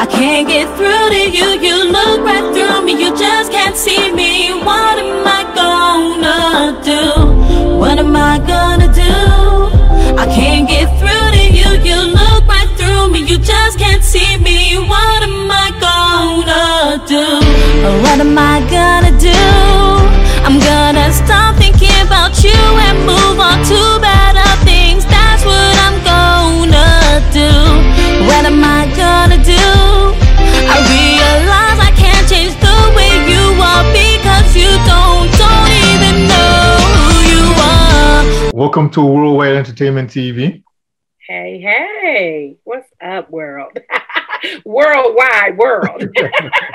I can't get through to you. You look right through me. You just can't see me. What am I gonna do? What am I gonna do? I can't get through to you. You look right through me. You just can't see me. What am I gonna do? What am I gonna do? Welcome to Worldwide Entertainment TV. Hey, hey, what's up, world? Worldwide world.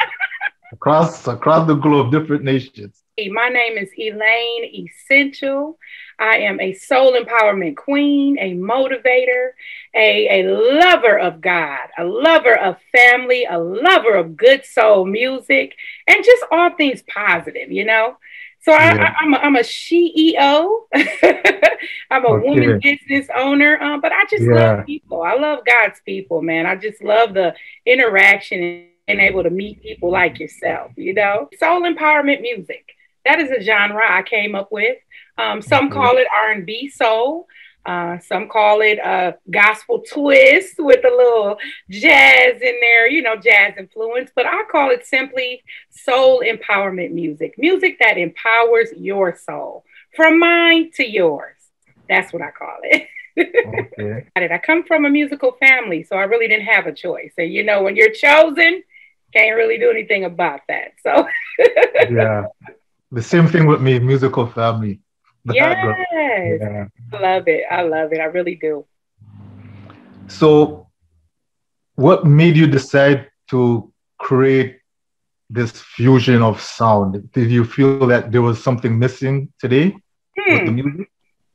across across the globe, different nations. Hey, My name is Elaine Essential. I am a soul empowerment queen, a motivator, a, a lover of God, a lover of family, a lover of good soul music, and just all things positive, you know? So I, Yeah. I, I'm, a, I'm a CEO. I'm a Okay. woman business owner, um, but I just Yeah. love people. I love God's people, man. I just love the interaction and being able to meet people like yourself, you know? Soul empowerment music. That is a genre I came up with. Um, some Okay. call it R&B soul. Uh, some call it a gospel twist with a little jazz in there, you know, jazz influence. But I call it simply soul empowerment music, music that empowers your soul from mine to yours. That's what I call it. Okay. I come from a musical family, so I really didn't have a choice. And you know, when you're chosen, can't really do anything about that. So Yeah. The same thing with me, musical family. Yes, Yeah. I love it. I love it. I really do. So what made you decide to create this fusion of sound? Did you feel that there was something missing today with the Hmm, music?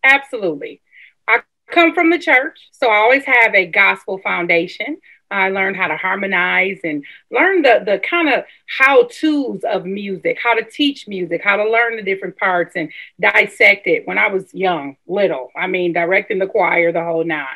absolutely. I come from the church, so I always have a gospel foundation. I learned how to harmonize and learn the, the kind of how to's of music, how to teach music, how to learn the different parts and dissect it when I was young, little. I mean, directing the choir, the whole nine.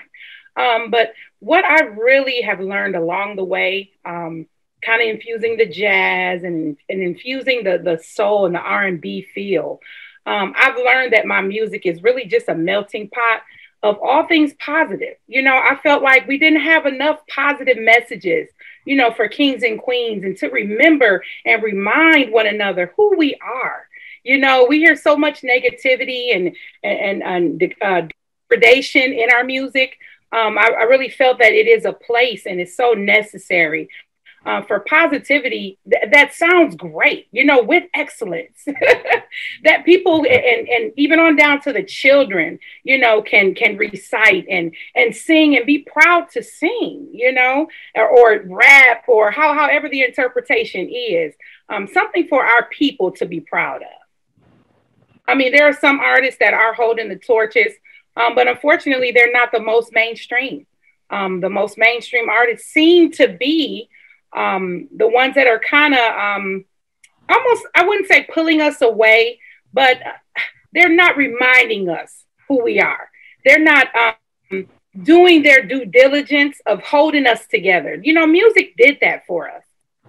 Um, but what I really have learned along the way, um, kind of infusing the jazz and, and infusing the, the soul and the R&B feel, um, I've learned that my music is really just a melting pot of all things positive. You know, I felt like we didn't have enough positive messages, you know, for kings and queens and to remember and remind one another who we are. You know, we hear so much negativity and and, and uh, degradation in our music. Um, I, I really felt that it is a place and it's so necessary uh, for positivity. Th- that sounds great, you know, with excellence. that people and, and even on down to the children, you know, can can recite and and sing and be proud to sing, you know, or, or rap or how however the interpretation is. Um, something for our people to be proud of. I mean, there are some artists that are holding the torches, um, but unfortunately, they're not the most mainstream. Um, the most mainstream artists seem to be um, the ones that are kind of um, almost, I wouldn't say pulling us away, but they're not reminding us who we are. They're not um, doing their due diligence of holding us together. You know, music did that for us.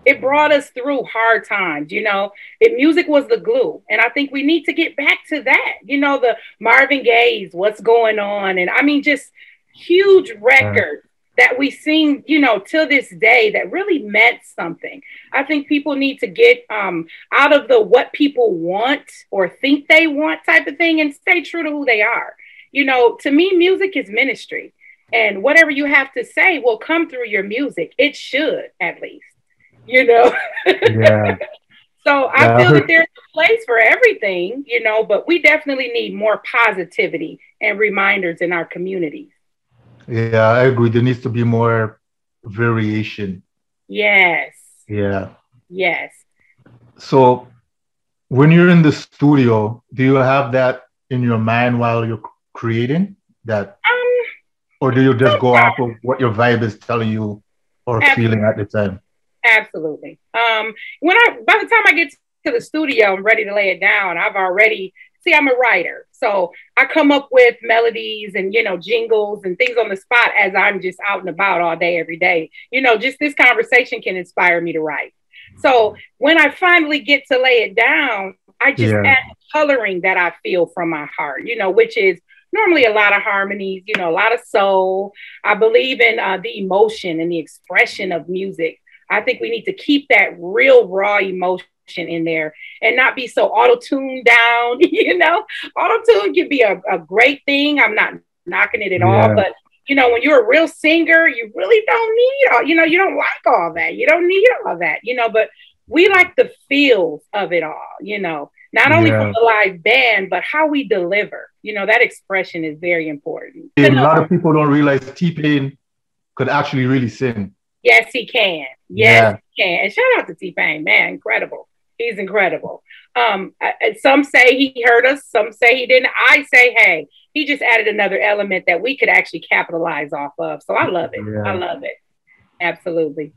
It brought us through hard times, you know. It music was the glue. And I think we need to get back to that. You know, the Marvin Gaye's, what's going on? And I mean, just huge records that we sing, you know, till this day that really meant something. I think people need to get um, out of the what people want or think they want type of thing and stay true to who they are. You know, to me, music is ministry. And whatever you have to say will come through your music. It should, at least. You know? Yeah. So I Yeah, I feel heard- that there's a place for everything, you know, but we definitely need more positivity and reminders in our communities. Yeah, I agree. There needs to be more variation. Yes. Yeah. Yes. So when you're in the studio, do you have that in your mind while you're creating that Um, or do you just go off of what your vibe is telling you or feeling at the time? absolutely. Um, when I by the time I get to the studio, I'm ready to lay it down. I've already see, I'm a writer. So I come up with melodies and, you know, jingles and things on the spot as I'm just out and about all day, every day. You know, just this conversation can inspire me to write. So when I finally get to lay it down, I just yeah. add coloring that I feel from my heart, you know, which is normally a lot of harmonies, you know, a lot of soul. I believe in uh, the emotion and the expression of music. I think we need to keep that real raw emotion in there and not be so auto tuned down. you know, auto tune can be a, a, great thing. I'm not knocking it at yeah. all, but you know, when you're a real singer, you really don't need all, you know, you don't like all that. You don't need all that, you know, but we like the feel of it all, you know, not only yeah. from the live band, but how we deliver. You know, that expression is very important. A lot of people don't realize T Pain could actually really sing. Yes, he can. Yes, yeah. he can. And shout out to T Pain, man, incredible. He's incredible. Um, some say he hurt us, some say he didn't. I say, hey, he just added another element that we could actually capitalize off of. So I love it. Yeah. I love it. Absolutely.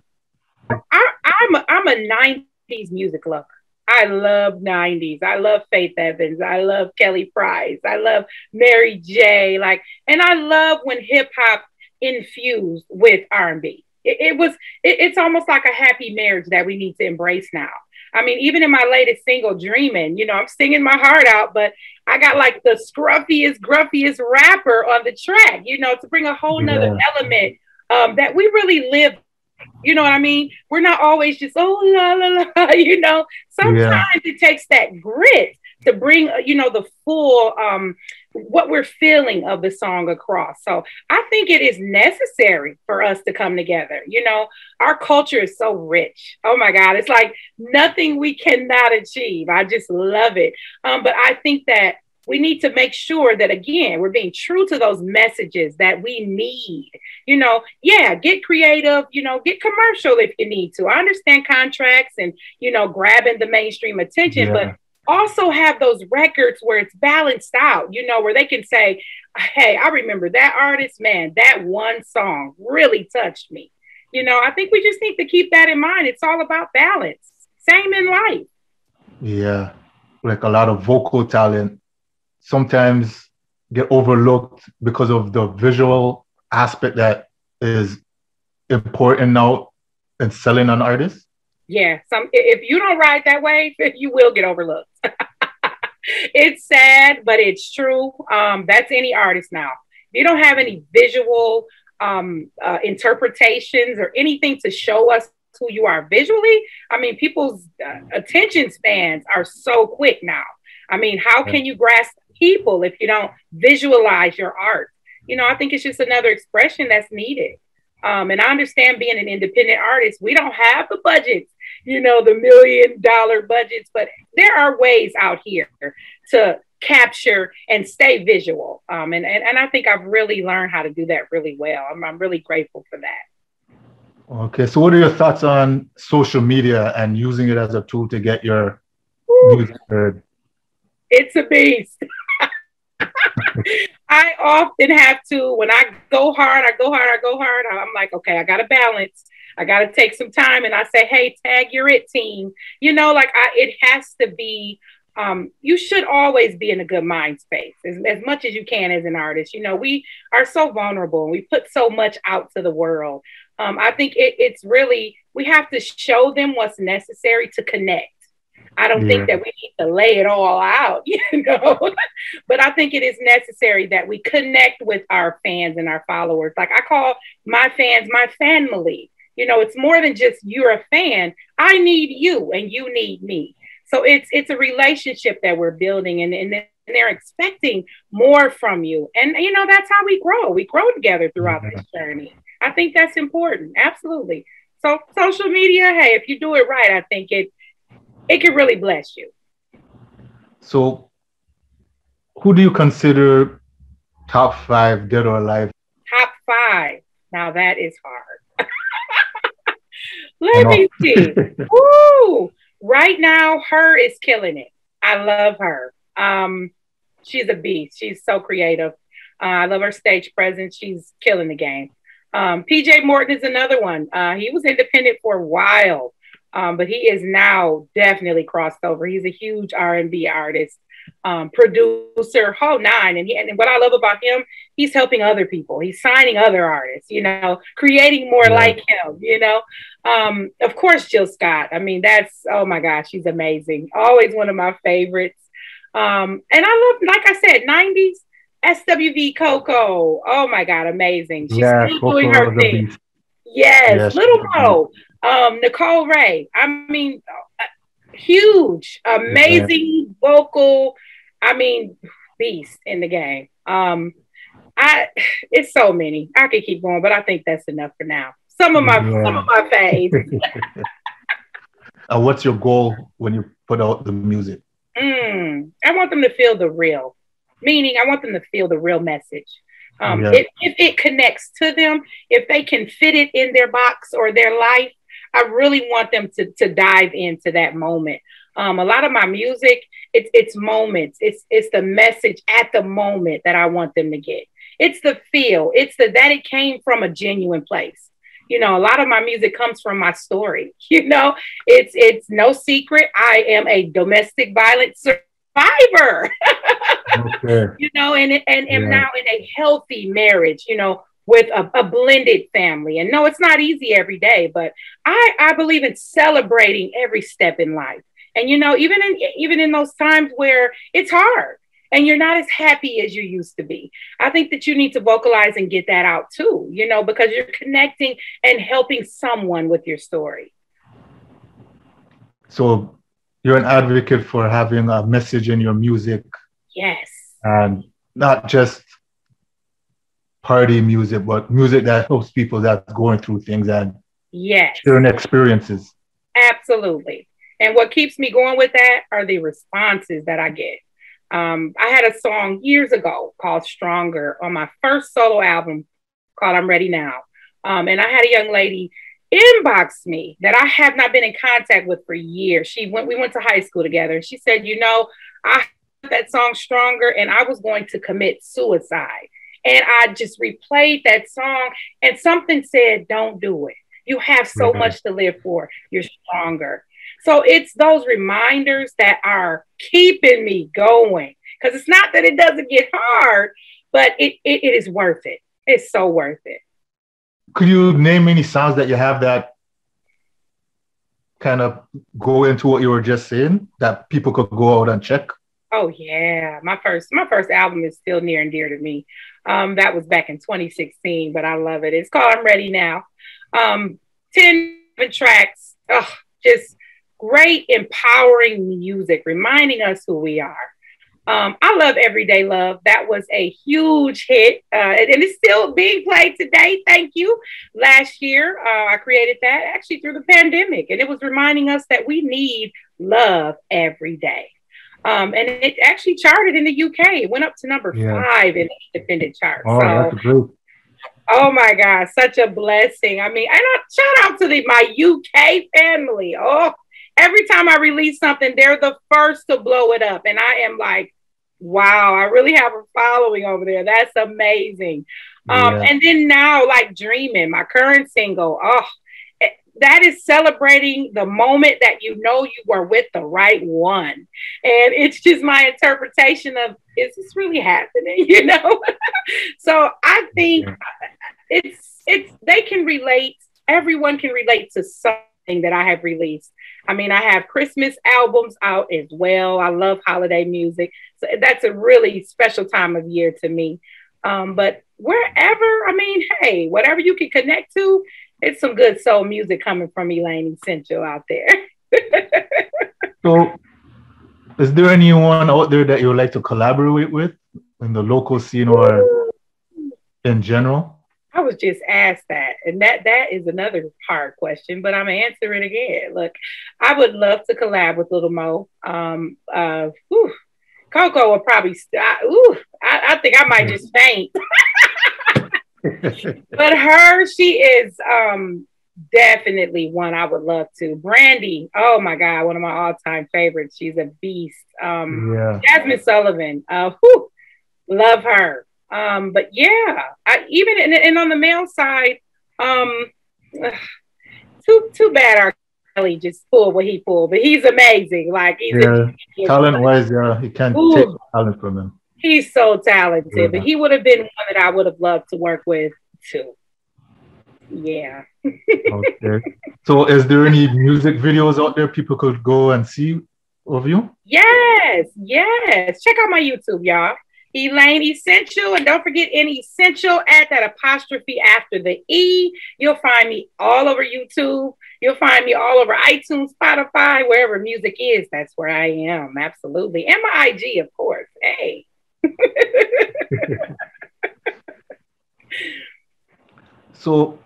I, I'm a, I'm a 90s music lover. I love 90s. I love Faith Evans. I love Kelly Price. I love Mary J. Like, and I love when hip hop infused with R&B. It, it was. It, it's almost like a happy marriage that we need to embrace now. I mean, even in my latest single, Dreaming, you know, I'm singing my heart out, but I got like the scruffiest, gruffiest rapper on the track, you know, to bring a whole nother yeah. element um, that we really live. You know what I mean? We're not always just, oh, la, la, la, you know, sometimes yeah. it takes that grit to bring, you know, the full um, what we're feeling of the song across. So I think it is necessary for us to come together. You know, our culture is so rich. Oh my God, it's like nothing we cannot achieve. I just love it. Um, but I think that we need to make sure that again we're being true to those messages that we need you know yeah get creative you know get commercial if you need to i understand contracts and you know grabbing the mainstream attention yeah. but also have those records where it's balanced out, you know, where they can say, hey, I remember that artist, man, that one song really touched me. You know, I think we just need to keep that in mind. It's all about balance. Same in life. Yeah. Like a lot of vocal talent sometimes get overlooked because of the visual aspect that is important now in selling an artist. Yeah, some if you don't ride that way, you will get overlooked. it's sad, but it's true. Um, that's any artist now. If you don't have any visual um, uh, interpretations or anything to show us who you are visually, I mean, people's uh, attention spans are so quick now. I mean, how can you grasp people if you don't visualize your art? You know, I think it's just another expression that's needed. Um, and I understand being an independent artist, we don't have the budgets you know, the million dollar budgets, but there are ways out here to capture and stay visual. Um, and, and, and I think I've really learned how to do that really well. I'm, I'm really grateful for that. Okay, so what are your thoughts on social media and using it as a tool to get your music heard? It's a beast. I often have to, when I go hard, I go hard, I go hard. I'm like, okay, I got to balance I got to take some time and I say, hey, tag your it team. You know, like I, it has to be, um, you should always be in a good mind space as, as much as you can as an artist. You know, we are so vulnerable and we put so much out to the world. Um, I think it, it's really, we have to show them what's necessary to connect. I don't yeah. think that we need to lay it all out, you know. but I think it is necessary that we connect with our fans and our followers. Like I call my fans my family. You know, it's more than just you're a fan. I need you and you need me. So it's it's a relationship that we're building and, and they're expecting more from you. And you know, that's how we grow. We grow together throughout mm-hmm. this journey. I think that's important. Absolutely. So social media, hey, if you do it right, I think it it can really bless you. So who do you consider top five dead or alive? Top five. Now that is hard. Let me see. Woo! Right now, H.E.R. is killing it. I love her. Um, she's a beast. She's so creative. Uh, I love her stage presence. She's killing the game. Um, PJ Morton is another one. Uh, he was independent for a while, um, but he is now definitely crossed over. He's a huge R and B artist. um, producer, whole nine. And, he, and what I love about him, he's helping other people. He's signing other artists, you know, creating more yeah. like him, you know. Um, of course, Jill Scott. I mean, that's, oh my gosh, she's amazing. Always one of my favorites. Um, and I love, like I said, 90s SWV Coko. Oh my God, amazing. She's yeah, still doing her thing. Yes, yes, Lil' Mo, um, Nicole Wray. I mean, uh, huge, amazing yeah. vocal. I mean, beast in the game. Um, I it's so many. I could keep going, but I think that's enough for now. Some of my yeah. some of my faves. uh, what's your goal when you put out the music? Mm, I want them to feel the real, meaning I want them to feel the real message. Um, yeah. if, if it connects to them, if they can fit it in their box or their life, I really want them to, to dive into that moment. Um, a lot of my music, it's it's moments. It's it's the message at the moment that I want them to get. It's the feel. It's the that it came from a genuine place. You know, a lot of my music comes from my story. You know, it's it's no secret. I am a domestic violence survivor. okay. You know, and and am yeah. now in a healthy marriage. You know, with a, a, blended family. And no, it's not easy every day, but I, I believe in celebrating every step in life. And you know, even in even in those times where it's hard and you're not as happy as you used to be, I think that you need to vocalize and get that out too. You know, because you're connecting and helping someone with your story. So you're an advocate for having a message in your music. Yes. And not just party music, but music that helps people that's going through things and yes, sharing experiences. Absolutely. And what keeps me going with that are the responses that I get. Um, I had a song years ago called Stronger on my first solo album called I'm Ready Now. Um, and I had a young lady inbox me that I have not been in contact with for years. She went, we went to high school together. And she said, you know, I that song Stronger and I was going to commit suicide. And I just replayed that song, and something said, Don't do it. You have so mm-hmm. much to live for. You're stronger. So it's those reminders that are keeping me going. Because it's not that it doesn't get hard, but it, it, it is worth it. It's so worth it. Could you name any songs that you have that kind of go into what you were just saying that people could go out and check? Oh yeah, my first my first album is still near and dear to me. Um, that was back in 2016, but I love it. It's called I'm Ready Now. Um, 10 tracks, oh, just great, empowering music, reminding us who we are. Um, I love Everyday Love. That was a huge hit, uh, and it's still being played today. Thank you. Last year, uh, I created that actually through the pandemic, and it was reminding us that we need love every day. Um, and it actually charted in the UK. It went up to number yeah. five in the independent chart. Oh, so, that's Oh my God, such a blessing. I mean, and I shout out to the my UK family. Oh, every time I release something, they're the first to blow it up. And I am like, wow, I really have a following over there. That's amazing. Um, yeah. and then now, like Dreaming, my current single, oh, that is celebrating the moment that you know you were with the right one. And it's just my interpretation of is this really happening? You know? so I think it's it's they can relate, everyone can relate to something that I have released. I mean, I have Christmas albums out as well. I love holiday music. So that's a really special time of year to me. Um, but wherever, I mean, hey, whatever you can connect to, it's some good soul music coming from Elaine Essential out there. so, is there anyone out there that you would like to collaborate with in the local scene or in general? I was just asked that, and that that is another hard question, but I'm answering again. Look, I would love to collab with Lil' Mo. Um, uh, whew, Coko will probably. St- ooh, I, I think I might just faint. but her, she is um definitely one I would love to. Brandy, oh my god, one of my all-time favorites. She's a beast. Um yeah. Jazmine Sullivan, uh whew, love her. Um, but yeah, I even and, and on the male side, um ugh, too too bad R. Kelly just pulled what he pulled, but he's amazing. Like he's yeah, talent wise, yeah, he can't Ooh. take talent from him. He's so talented, yeah. but he would have been one that I would have loved to work with too. Yeah. okay. So, is there any music videos out there people could go and see of you? Yes, yes. Check out my YouTube, y'all. Elaine Essential. And don't forget any essential, add that apostrophe after the E. You'll find me all over YouTube. You'll find me all over iTunes, Spotify, wherever music is. That's where I am. Absolutely. And my IG, of course. Hey. so,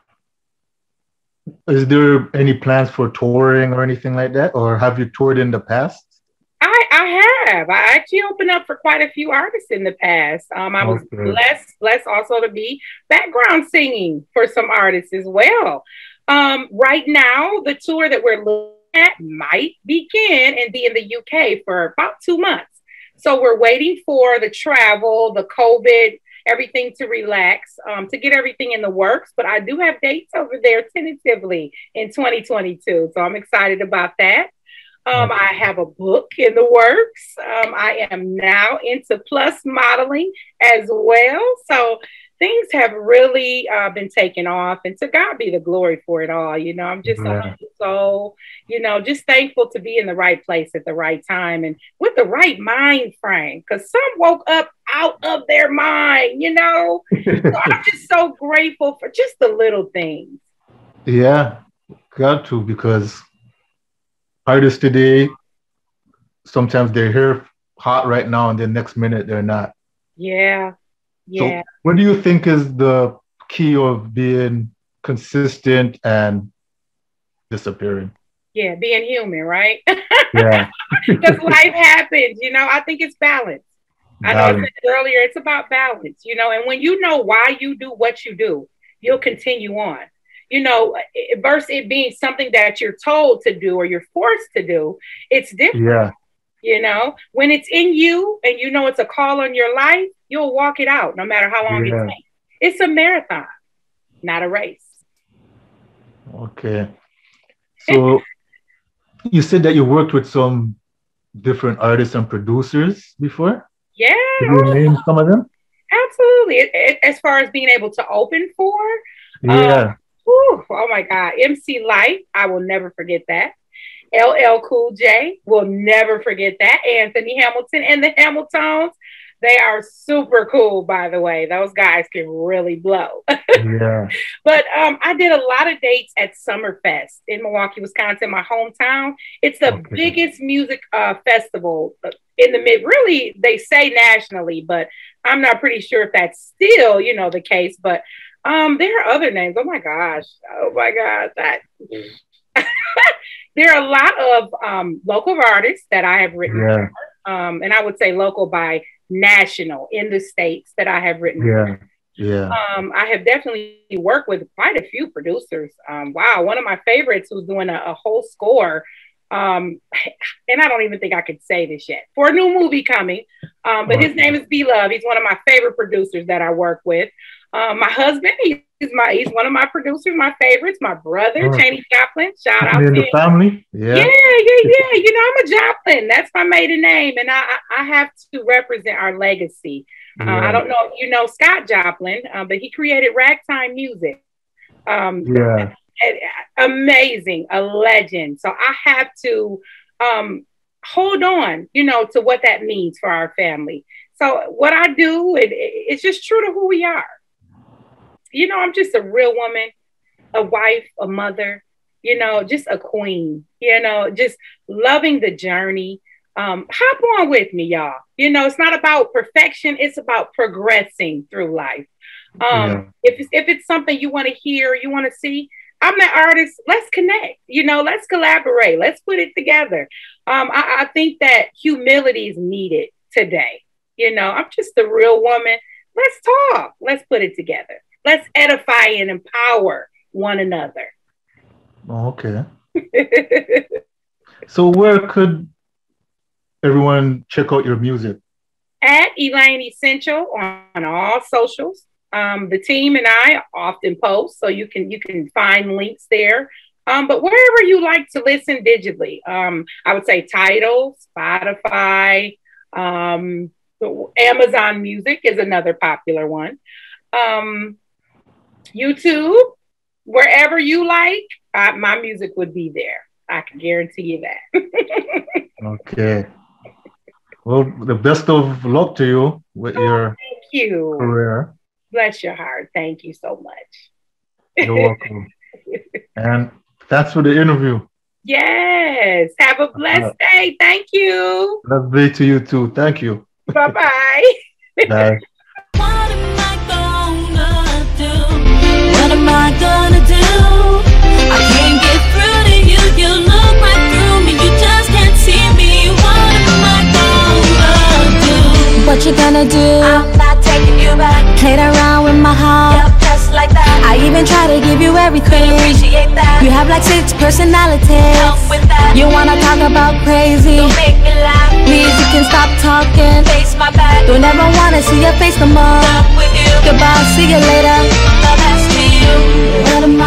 is there any plans for touring or anything like that? Or have you toured in the past? Have. I actually opened up for quite a few artists in the past. Um, I was okay. blessed, blessed also to be background singing for some artists as well. Um, right now, the tour that we're looking at might begin and be in the UK for about two months. So we're waiting for the travel, the COVID, everything to relax, um, to get everything in the works. But I do have dates over there tentatively in 2022. So I'm excited about that. Um, I have a book in the works. Um, I am now into plus modeling as well. So things have really uh, been taken off, and to God be the glory for it all. You know, I'm just yeah. so, you know, just thankful to be in the right place at the right time and with the right mind frame. Because some woke up out of their mind, you know. so I'm just so grateful for just the little things. Yeah, got to because artists today, sometimes they're here hot right now, and then next minute they're not. Yeah. Yeah. So what do you think is the key of being consistent and disappearing? Yeah, being human, right? Yeah. Because life happens, you know. I think it's balance. balance. I know I said earlier, it's about balance, you know. And when you know why you do what you do, you'll continue on you know, versus it being something that you're told to do or you're forced to do, it's different. Yeah. You know, when it's in you and you know it's a call on your life, you'll walk it out no matter how long yeah. it takes. It's a marathon, not a race. Okay. So you said that you worked with some different artists and producers before? Yeah. Can you name some of them? Absolutely. It, it, as far as being able to open for, yeah. Um, Whew, oh my God. MC Lyte, I will never forget that. LL Cool J, will never forget that. Anthony Hamilton and the Hamiltons, they are super cool, by the way. Those guys can really blow. yeah. But um, I did a lot of dates at Summerfest in Milwaukee, Wisconsin, my hometown. It's the okay. biggest music uh, festival in the mid. Really, they say nationally, but I'm not pretty sure if that's still, you know, the case. But um, there are other names. Oh my gosh. Oh my God. That there are a lot of um, local artists that I have written. Yeah. Um, and I would say local by national in the states that I have written. Yeah. Yeah. Um, I have definitely worked with quite a few producers. Um, wow, one of my favorites was doing a, a whole score. Um, and I don't even think I could say this yet for a new movie coming. Um, but his name is B Love. He's one of my favorite producers that I work with. Um, my husband, he's my he's one of my producers, my favorites. My brother, oh. Cheney Joplin. Shout out in the family. Yeah. yeah, yeah, yeah. You know, I'm a Joplin. That's my maiden name, and I I have to represent our legacy. Uh. I don't know if you know Scott Joplin, uh, but he created ragtime music. Um, yeah. Amazing, a legend. So I have to um, hold on, you know, to what that means for our family. So what I do, it, it's just true to who we are you know, I'm just a real woman, a wife, a mother, you know, just a queen, you know, just loving the journey. Um, hop on with me, y'all. You know, it's not about perfection, it's about progressing through life. Um, yeah. if it's if it's something you want to hear, you want to see, I'm that artist. Let's connect. You know, let's collaborate. Let's put it together. Um, I, I think that humility is needed today. You know, I'm just a real woman. Let's talk. Let's put it together. Let's edify and empower one another. Okay. so where could everyone check out your music? At Elaine Essential on all socials. Um, the team and I often post, so you can you can find links there Um, but wherever you like to listen digitally, um, I would say Tidal, Spotify, um, Amazon Music is another popular one. Um, YouTube, wherever you like, uh, my music would be there. I can guarantee you that. okay. Well, the best of luck to you with oh, your thank you. career. Bless your heart. Thank you so much. You're welcome. and that's for the interview. Yes. Have a blessed day. Thank you. Blessed day to you too. Thank you. Bye-bye. Bye. What am I gonna do? What you gonna do? I'm not taking you back. Played around with my heart. Yep, just like that. I even try to give you everything. Appreciate that. You have like six personalities. Help with that. You wanna talk about crazy? Don't make me laugh. Please, you can stop talking. Face my back. Don't ever wanna see your face no more. Done with you. Goodbye, see you later. My